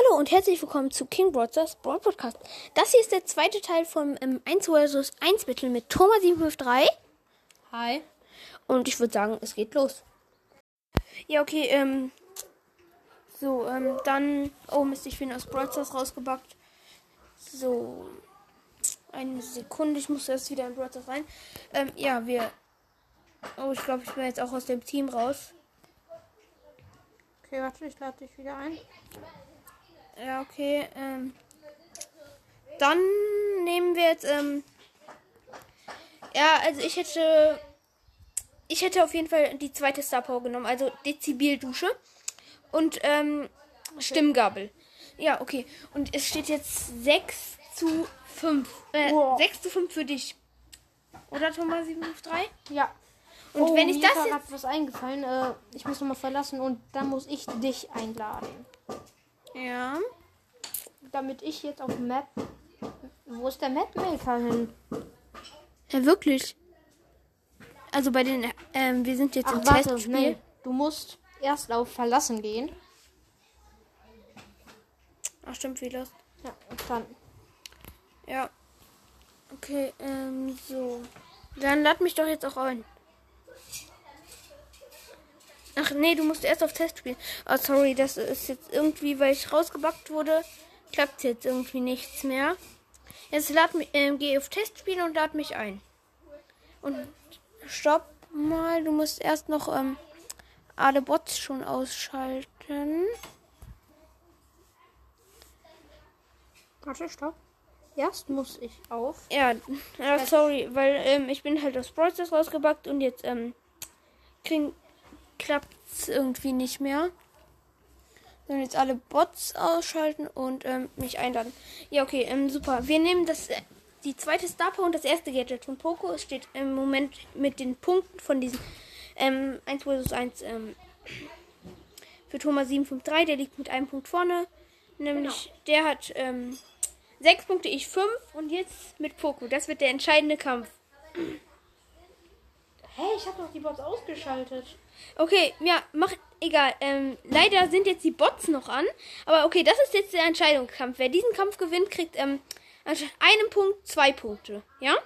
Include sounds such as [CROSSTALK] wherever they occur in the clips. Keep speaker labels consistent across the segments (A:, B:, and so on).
A: Hallo und herzlich willkommen zu King Brothers Brawl Podcast. Das hier ist der zweite Teil vom ähm, 1 vs 1 Battle mit Thomas753.
B: Hi.
A: Und ich würde sagen, es geht los. Ja, okay, ähm. So, ähm, dann. Oh Mist, ich bin aus Stars rausgebackt. So. Eine Sekunde, ich muss erst wieder in Stars rein. Ähm, ja, wir. Oh, ich glaube, ich bin jetzt auch aus dem Team raus.
B: Okay, warte, ich lade dich wieder ein.
A: Ja, okay. Ähm, dann nehmen wir jetzt. Ähm, ja, also ich hätte. Ich hätte auf jeden Fall die zweite Star Power genommen, also Dezibel-Dusche. Und ähm, Stimmgabel. Ja, okay. Und es steht jetzt 6 zu 5. Äh,
B: Wow.
A: 6 zu 5 für dich. Oder Thomas 753?
B: Ja.
A: Und
B: oh,
A: wenn ich
B: mir
A: das jetzt.
B: was eingefallen. Äh, ich muss nochmal verlassen und dann muss ich dich einladen.
A: Ja.
B: Damit ich jetzt auf Map. Wo ist der Mapmaker hin?
A: Ja, wirklich. Also bei den. Ähm, wir sind jetzt
B: Ach,
A: im
B: warte,
A: Testspiel.
B: nee. Du musst erst auf Verlassen gehen.
A: Ach, stimmt, wie los.
B: Ja, und dann.
A: Ja. Okay, ähm, so. Dann lad mich doch jetzt auch ein. Ach nee, du musst erst auf Test spielen. Oh, sorry, das ist jetzt irgendwie, weil ich rausgebackt wurde, klappt jetzt irgendwie nichts mehr. Jetzt lad mich, ähm, geh auf Test spielen und lad mich ein. Und stopp mal, du musst erst noch ähm, alle Bots schon ausschalten.
B: Warte, stopp. Erst muss ich auf.
A: Ja, ja sorry, weil ähm, ich bin halt aus Stars rausgebackt und jetzt ähm, klappt es irgendwie nicht mehr. Dann jetzt alle Bots ausschalten und ähm, mich einladen. Ja, okay, ähm, super. Wir nehmen das äh, die zweite Star Power und das erste Gadget von Poco. Es steht im Moment mit den Punkten von diesen ähm, 1 vs 1 ähm, für Thomas 753. Der liegt mit einem Punkt vorne. Nämlich der hat ähm, 6 Punkte, ich 5 und jetzt mit Poco. Das wird der entscheidende Kampf.
B: Hey, ich habe doch die Bots ausgeschaltet.
A: Okay, ja, mach egal. Ähm, leider sind jetzt die Bots noch an. Aber okay, das ist jetzt der Entscheidungskampf. Wer diesen Kampf gewinnt, kriegt ähm, anstatt einem Punkt zwei Punkte. Ja?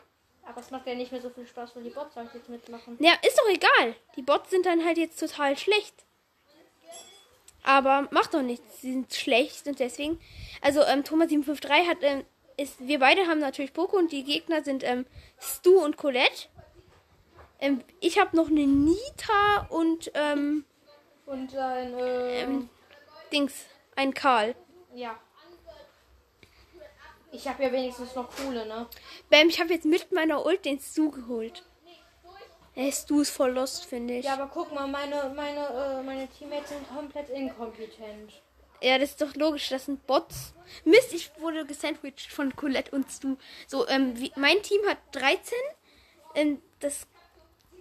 B: Aber es macht ja nicht mehr so viel Spaß, weil die Bots halt jetzt mitmachen.
A: Ja, ist doch egal. Die Bots sind dann halt jetzt total schlecht. Aber macht doch nichts. Sie sind schlecht und deswegen. Also, ähm, Thomas 753 hat, ähm, ist, wir beide haben natürlich Poco und die Gegner sind ähm, Stu und Colette. Ähm, ich habe noch eine Nita und ähm,
B: Und ein, äh,
A: ähm, Dings, ein Karl.
B: ja. Ich habe ja wenigstens noch coole, ne?
A: Bam, ich habe jetzt mit meiner Ult den Stu geholt. Der Stu ist voll lost, finde ich.
B: Ja, aber guck mal, meine, meine, äh, meine Teammates sind komplett inkompetent.
A: Ja, das ist doch logisch, das sind Bots. Mist, ich wurde gesandwiched von Colette und Stu. So, ähm, wie, mein Team hat 13. Ähm, das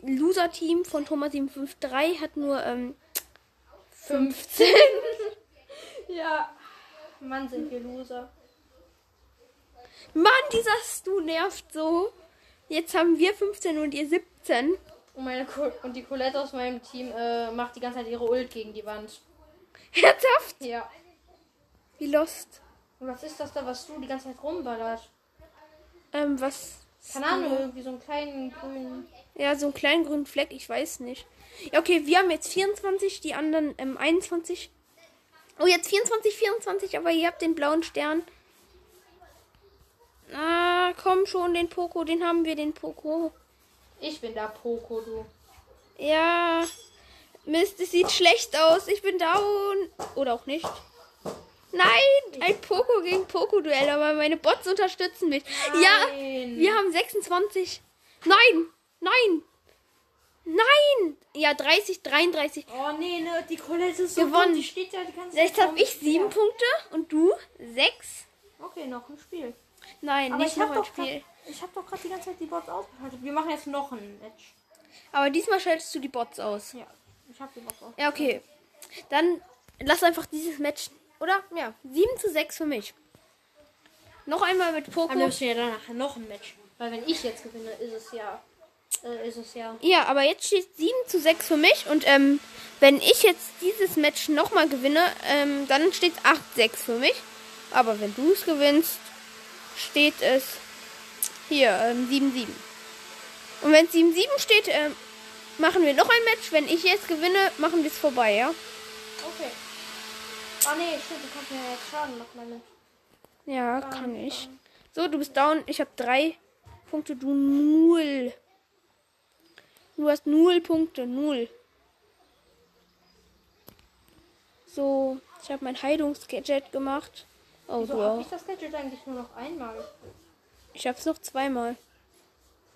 A: Loser-Team von Thomas 753 hat nur ähm, 15. [LAUGHS]
B: Ja. Mann, sind wir Loser.
A: Mann, dieser Stu nervt so. Jetzt haben wir 15 und ihr 17.
B: Und, meine Co und die Colette aus meinem Team äh, macht die ganze Zeit ihre Ult gegen die Wand.
A: Herzhaft?
B: Ja.
A: Wie lost.
B: Und was ist das da, was du die ganze Zeit rumballert?
A: Ähm, was?
B: Keine Ahnung, irgendwie so einen kleinen grünen.
A: Ja, so einen kleinen grünen Fleck, ich weiß nicht. Ja, okay, wir haben jetzt 24, die anderen ähm, 21. Oh, jetzt 24, 24, aber ihr habt den blauen Stern. Ah, komm schon, den Poco, den haben wir, den Poco.
B: Ich bin da Poco, du.
A: Ja. Mist, es sieht schlecht aus. Ich bin down. Oder auch nicht. Nein, ein Poco gegen Poco-Duell, aber meine Bots unterstützen mich. Ja,
B: Nein.
A: wir haben 26. Nein, nein, nein. Ja, 30, 33.
B: Oh nee, ne, die Colette ist so
A: Gewonnen.
B: gut, Die steht ja die ganze
A: Jetzt habe ich sieben Punkte und du sechs.
B: Okay, noch ein Spiel.
A: Nein,
B: Aber
A: nicht
B: ich
A: noch
B: habe
A: ein Spiel.
B: grad- ich hab doch gerade die ganze Zeit die Bots ausgeschaltet. Wir machen jetzt noch ein Match.
A: Aber diesmal schaltest du die Bots aus.
B: Ja, ich habe die Bots aus.
A: Ja, okay. Dann lass einfach dieses Match. Oder? Ja, 7 zu 6 für mich. Noch einmal mit
B: Dann
A: Poco.
B: müssen wir danach noch ein Match. Weil wenn ich jetzt gewinne, ist es ja. Äh, ist es ja.
A: Ja, aber jetzt steht 7 zu 6 für mich. Und ähm, wenn ich jetzt dieses Match nochmal gewinne, ähm, dann steht es 8-6 für mich. Aber wenn du es gewinnst, steht es hier ähm, 7-7. Und wenn es 7-7 steht, ähm, machen wir noch ein Match. Wenn ich jetzt gewinne, machen wir es vorbei, ja?
B: Okay. Ah nee, stimmt, du kannst mir ja jetzt Schaden machen.
A: Ja, kann ich. So, du bist down. Ich habe drei Punkte, du null. Du hast null Punkte, null. So, ich habe mein Heilungsgadget gemacht. Oh,
B: Wieso
A: du
B: hab
A: auch.
B: ich das Gadget eigentlich nur noch einmal?
A: Ich hab's noch zweimal.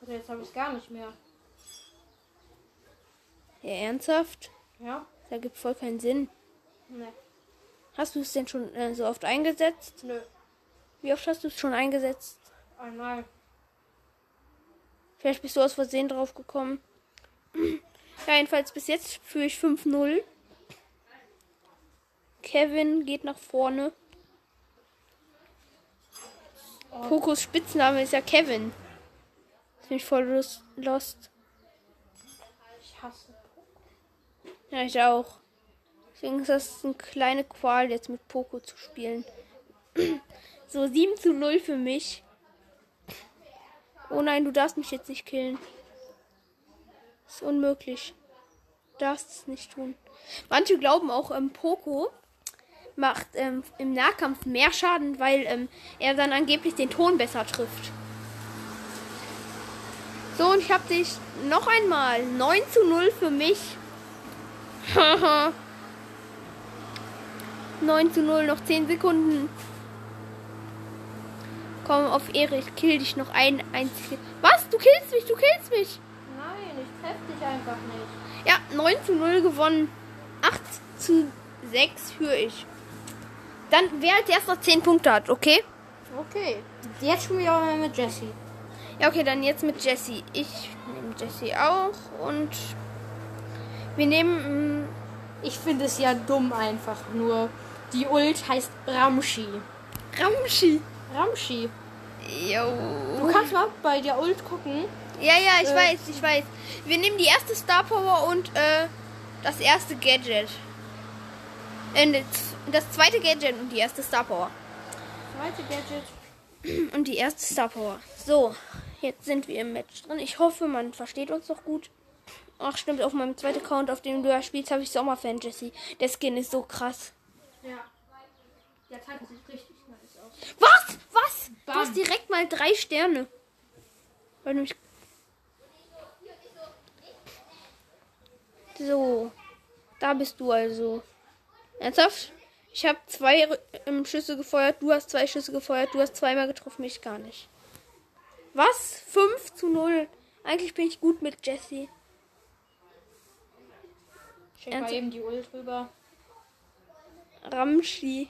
B: Oder jetzt habe ich es gar nicht mehr.
A: Ja, ernsthaft?
B: Ja?
A: Da gibt voll keinen Sinn.
B: Ne.
A: Hast du es denn schon äh, so oft eingesetzt?
B: Nö.
A: Wie oft hast du es schon eingesetzt?
B: Einmal.
A: Vielleicht bist du aus Versehen drauf gekommen. Ja, jedenfalls bis jetzt führe ich 5-0. Kevin geht nach vorne. Kokos Spitzname ist ja Kevin. Das bin ich voll lust- lost.
B: Ich hasse.
A: Ja, ich auch. Deswegen ist das eine kleine Qual, jetzt mit Poco zu spielen. So, 7 zu 0 für mich. Oh nein, du darfst mich jetzt nicht killen. Ist unmöglich. Du darfst es nicht tun. Manche glauben auch, ähm, Poco macht ähm, im Nahkampf mehr Schaden, weil ähm, er dann angeblich den Ton besser trifft. So, und ich hab dich noch einmal. 9 zu 0 für mich. [LAUGHS] Haha. 9 zu 0, noch 10 Sekunden. Komm auf Ehre, ich kill dich noch ein einziges. Was? Du killst mich, du killst mich.
B: Dich einfach nicht.
A: Ja, 9 zu 0 gewonnen. 8 zu 6 für ich. Dann, wer als erster 10 Punkte hat, okay?
B: Okay. Jetzt spielen wir aber mal mit Jessie.
A: Ja, okay, dann jetzt mit Jesse. Ich nehme Jesse auch und wir nehmen. mm,
B: Ich finde es ja dumm einfach nur. Die Ult heißt Ramschi.
A: Ramschi.
B: Ramschi.
A: Jo.
B: Du kannst mal bei der Ult gucken.
A: Ja, ja, ich
B: Äh.
A: weiß, ich weiß. Wir nehmen die erste Star Power und äh, das erste Gadget. Äh, z- das zweite Gadget und die erste Star Power.
B: Zweite Gadget. [CLEARS THROAT]
A: Und die erste Star Power. So, jetzt sind wir im Match drin. Ich hoffe, man versteht uns doch gut. Ach, stimmt, auf meinem zweiten Account, auf dem du ja spielst, habe ich Sommerfan Jesse. Der Skin ist so krass.
B: Ja. Der Teil sieht richtig nice aus.
A: Was? Was? Du
B: Bam.
A: hast direkt mal drei Sterne. Weil du mich. So. Da bist du also. Ernsthaft? Ich habe zwei ähm, Schüsse gefeuert, du hast zwei Schüsse gefeuert, du hast zweimal getroffen, ich gar nicht. Was? 5 zu 0. Eigentlich bin ich gut mit Jesse.
B: Schick mal
A: Ernsthaft?
B: eben die Ult rüber.
A: Ramschi.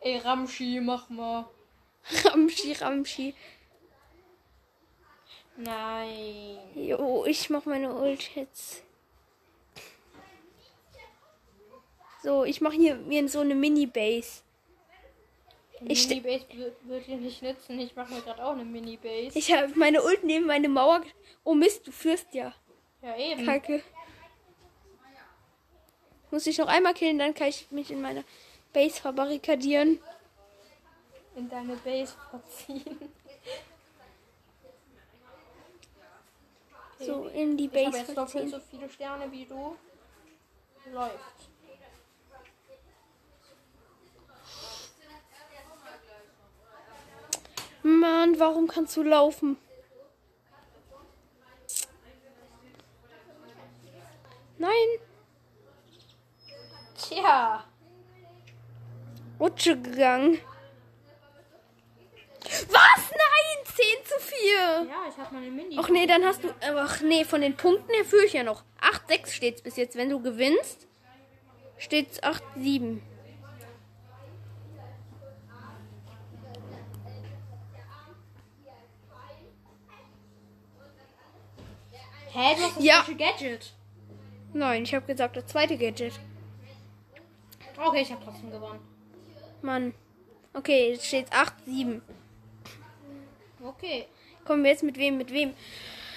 B: Ey, Ramschi, mach mal. [LAUGHS]
A: Ramschi, Ramschi.
B: Nein.
A: Jo, ich mach meine Ult jetzt. So, ich mache hier mir so eine Mini-Base. Ich
B: Mini-Base wird dir nicht nützen. Ich mache mir gerade auch eine Mini-Base.
A: Ich habe meine Ult neben meine Mauer. Oh Mist, du führst ja.
B: Ja, eben.
A: Kacke. Muss ich noch einmal killen, dann kann ich mich in meiner Base verbarrikadieren.
B: In deine Base verziehen.
A: So, in die
B: Ich habe
A: Base
B: jetzt doppelt so viele Sterne wie du. Läuft.
A: Mann, warum kannst du laufen? Nein,
B: Tja.
A: Rutsche gegangen. Was? Nein, 10 zu 4.
B: Ja, ich habe meine Mini.
A: Ach nee, dann hast du. Ach nee, von den Punkten her führe ich ja noch. 8-6 steht's bis jetzt. Wenn du gewinnst, steht's 8-7.
B: Hä, du hast das
A: Ja.
B: falsche Gadget.
A: Nein, ich habe gesagt, das zweite Gadget.
B: Okay, ich habe trotzdem gewonnen.
A: Mann. Okay, jetzt steht's 8-7.
B: Okay.
A: Kommen wir jetzt mit wem? Mit wem?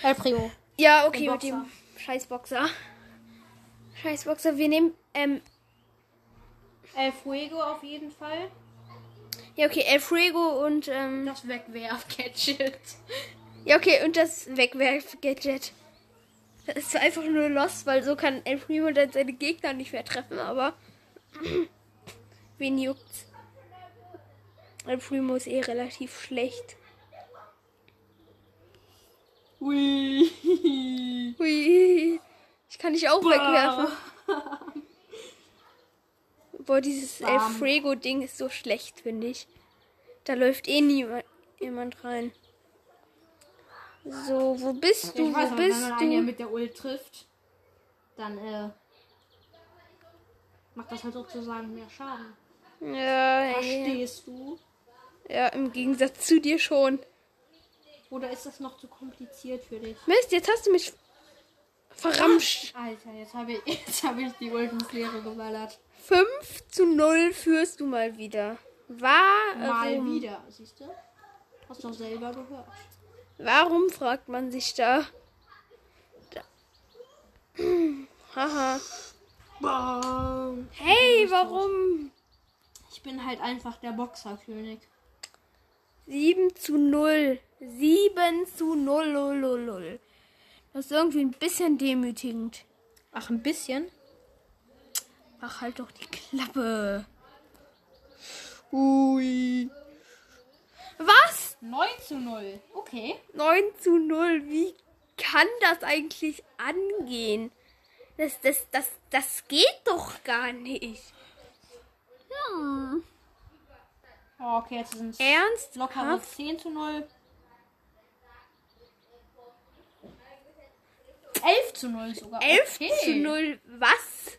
B: El Primo.
A: Ja, okay, mit dem
B: Boxer.
A: Scheißboxer. Scheißboxer. Wir nehmen, ähm,
B: El Fuego auf jeden Fall.
A: ja, okay, El Fuego und, ähm,
B: Das Wegwerf-Gadget.
A: ja, okay, und das Wegwerf-Gadget. Das ist einfach nur lost, weil so kann El Primo dann seine Gegner nicht mehr treffen, aber [CLEARS THROAT] wen juckt's? El Primo ist eh relativ schlecht.
B: Ui.
A: Hui. Ich kann dich auch wegwerfen. Boah, dieses
B: Bam.
A: Alfrego-Ding ist so schlecht, finde ich. Da läuft eh niemand jemand rein. So, wo bist du?
B: Ich weiß,
A: wo
B: wenn
A: bist
B: man einen ja
A: du?
B: mit der Ult trifft, dann äh, macht das halt sozusagen mehr Schaden.
A: Ja, ja,
B: Verstehst du?
A: ja, im Gegensatz zu dir schon.
B: Oder ist das noch zu kompliziert für dich?
A: Mist, jetzt hast du mich verramscht.
B: Alter, jetzt habe ich, [LAUGHS] jetzt hab ich die Ult ins Leere geballert.
A: 5 zu 0 führst du mal wieder. Warum?
B: Mal wieder, siehst du? Hast du doch selber gehört.
A: Warum fragt man sich da? da. [CLEARS THROAT] Haha.
B: Bam.
A: Hey, warum?
B: Ich bin halt einfach der Boxerkönig.
A: 7 zu 0. 7 zu 0, 0, 0, 0. Das ist irgendwie ein bisschen demütigend.
B: Ach, ein bisschen?
A: Ach, halt doch die Klappe.
B: Ui.
A: Was?
B: 9 zu 0. Okay.
A: 9 zu 0. Wie kann das eigentlich angehen? Das, das, das, das geht doch gar nicht. Hm.
B: Oh, okay, jetzt sind es
A: Ernst?
B: lockere 10 zu 0. 11 zu 0 sogar.
A: 11
B: okay.
A: zu 0. Was?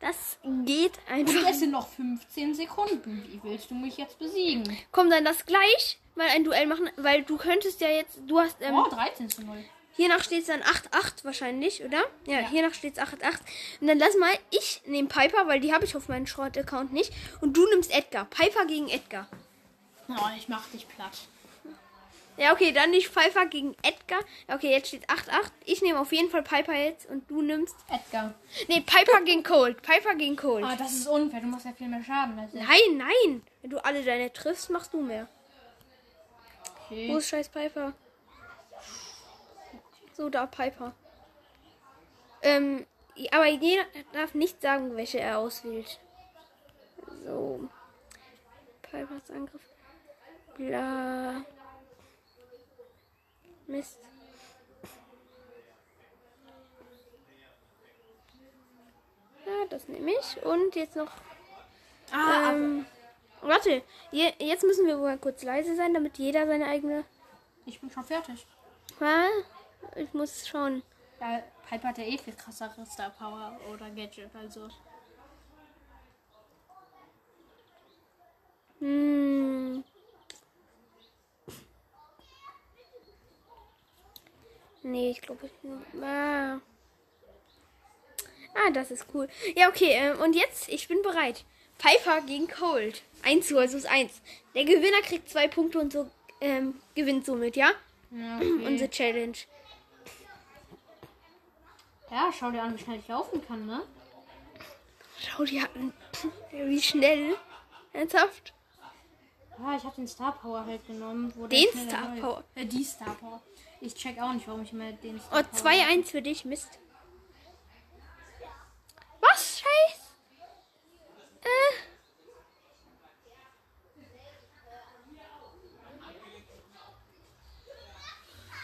A: Das geht
B: Und
A: einfach.
B: es sind noch 15 Sekunden. Wie willst du mich jetzt besiegen?
A: Komm, dann das gleich mal ein Duell machen, weil du könntest ja jetzt, du hast, ähm,
B: Oh, 13 zu 0.
A: hiernach steht es dann 8-8 wahrscheinlich, oder? Ja, hiernach steht es 8-8. Und dann lass mal, ich nehme Piper, weil die habe ich auf meinem Schrott-Account nicht. Und du nimmst Edgar. Piper gegen Edgar.
B: Oh, ich mach dich platt.
A: Ja, okay, dann nicht Piper gegen Edgar. Okay, jetzt steht 8-8. Ich nehme auf jeden Fall Piper jetzt und du nimmst.
B: Edgar.
A: Nee, Piper gegen Cold. Piper gegen Cold.
B: Ah, das ist unfair. Du machst ja viel mehr Schaden als ich.
A: Nein, nein. Wenn du alle deine triffst, machst du mehr. Wo
B: Okay.
A: ist scheiß Piper? So, da Piper. Ähm, aber jeder darf nicht sagen, welche er auswählt. So. Pipers Angriff. Bla. Mist. Ja, das nehme ich. Und jetzt noch.
B: Ah,
A: Ähm, warte. Je, jetzt müssen wir wohl kurz leise sein, damit jeder seine eigene.
B: ich bin schon fertig.
A: Ha? Ich muss schauen.
B: Ja, Piper hat ja eh viel krassere Star Power oder Gadget, also.
A: Nee, ich glaube. Ah. ah, das ist cool. Ja, okay. ähm, und jetzt, ich bin bereit. Piper gegen Cold. 1 zu, also ist 1. Der Gewinner kriegt zwei Punkte und so ähm, gewinnt somit, ja?
B: Ja, [CLEARS THROAT]
A: Unsere
B: okay.
A: Challenge.
B: ja, schau dir an, wie schnell ich laufen kann, ne?
A: Schau dir an. [LAUGHS] Wie schnell. Ernsthaft?
B: Ah, ich habe den Star Power halt genommen. Wo
A: Den Star. Power?
B: Äh, die Star Power. Ich check auch nicht, warum ich immer den Star
A: Oh,
B: Power.
A: 2-1 für dich, Mist. Was? Scheiß? Äh.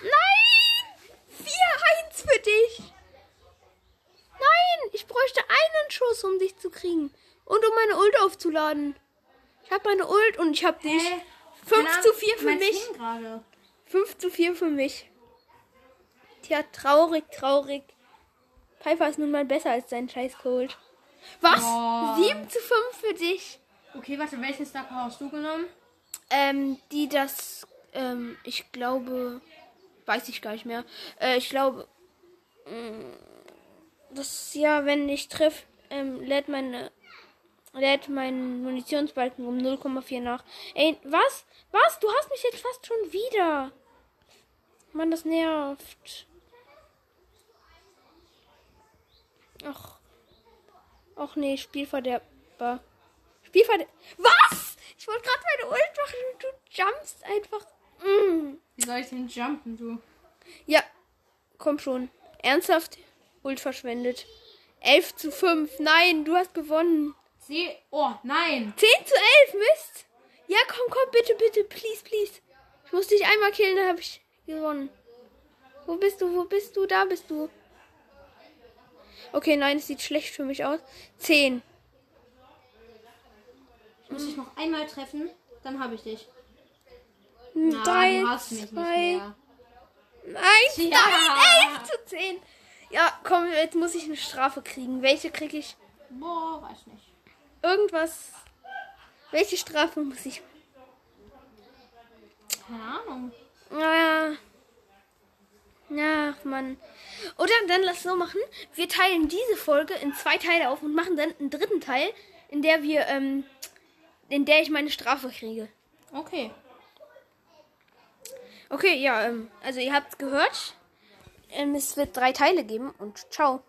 A: Nein! 4-1 für dich. Nein, ich bräuchte einen Schuss, um dich zu kriegen. Und um meine Ult aufzuladen. Ich habe meine Ult und ich habe dich.
B: Hä?
A: 5
B: Keine
A: zu
B: Ahnung,
A: 4 für mich.
B: Team gerade.
A: 5 zu 4 für mich. Tja, traurig, traurig. Piper ist nun mal besser als sein scheiß Cold. Was?
B: Boah.
A: 7 zu 5 für dich.
B: Okay, warte, welchen Star Power hast du genommen?
A: Ähm, die das, ähm, ich glaube, weiß ich gar nicht mehr. Äh, ich glaube, mh, das, ja, wenn ich triff, ähm, lädt meine Hat meinen Munitionsbalken um 0,4 nach. Ey, was? Was? Du hast mich jetzt fast schon wieder. Mann, das nervt. Ach. Ach nee, Spielverderber. Spielverderber. Was? Ich wollte gerade meine Ult machen und du jumpst einfach. Mm.
B: Wie soll ich denn jumpen, du?
A: Ja, komm schon. Ernsthaft? Ult verschwendet. 11 zu 5. Nein, du hast gewonnen.
B: Sie. Oh, nein.
A: 10 zu 11, Mist. Ja, komm, komm, bitte, bitte, please, please. Ich muss dich einmal killen, dann habe ich gewonnen. Wo bist du? Wo bist du? Da bist du. Okay, nein, es sieht schlecht für mich aus. 10.
B: Ich muss dich noch einmal treffen, dann habe ich dich.
A: Nein,
B: Nein, du hast mich nicht
A: 3,
B: mehr.
A: Nein,
B: Ja.
A: nein, 11 zu 10. Ja, komm, jetzt muss ich eine Strafe kriegen. Welche kriege ich?
B: Boah, weiß nicht.
A: Irgendwas. Welche Strafe muss ich?
B: Keine Ahnung.
A: Ja. Ach, Mann. Oder dann lass so machen. Wir teilen diese Folge in zwei Teile auf und machen dann einen dritten Teil, in der wir, ähm, in der ich meine Strafe kriege.
B: Okay.
A: Okay, ja, ähm, also ihr habt's gehört. Ähm, es wird drei Teile geben und ciao.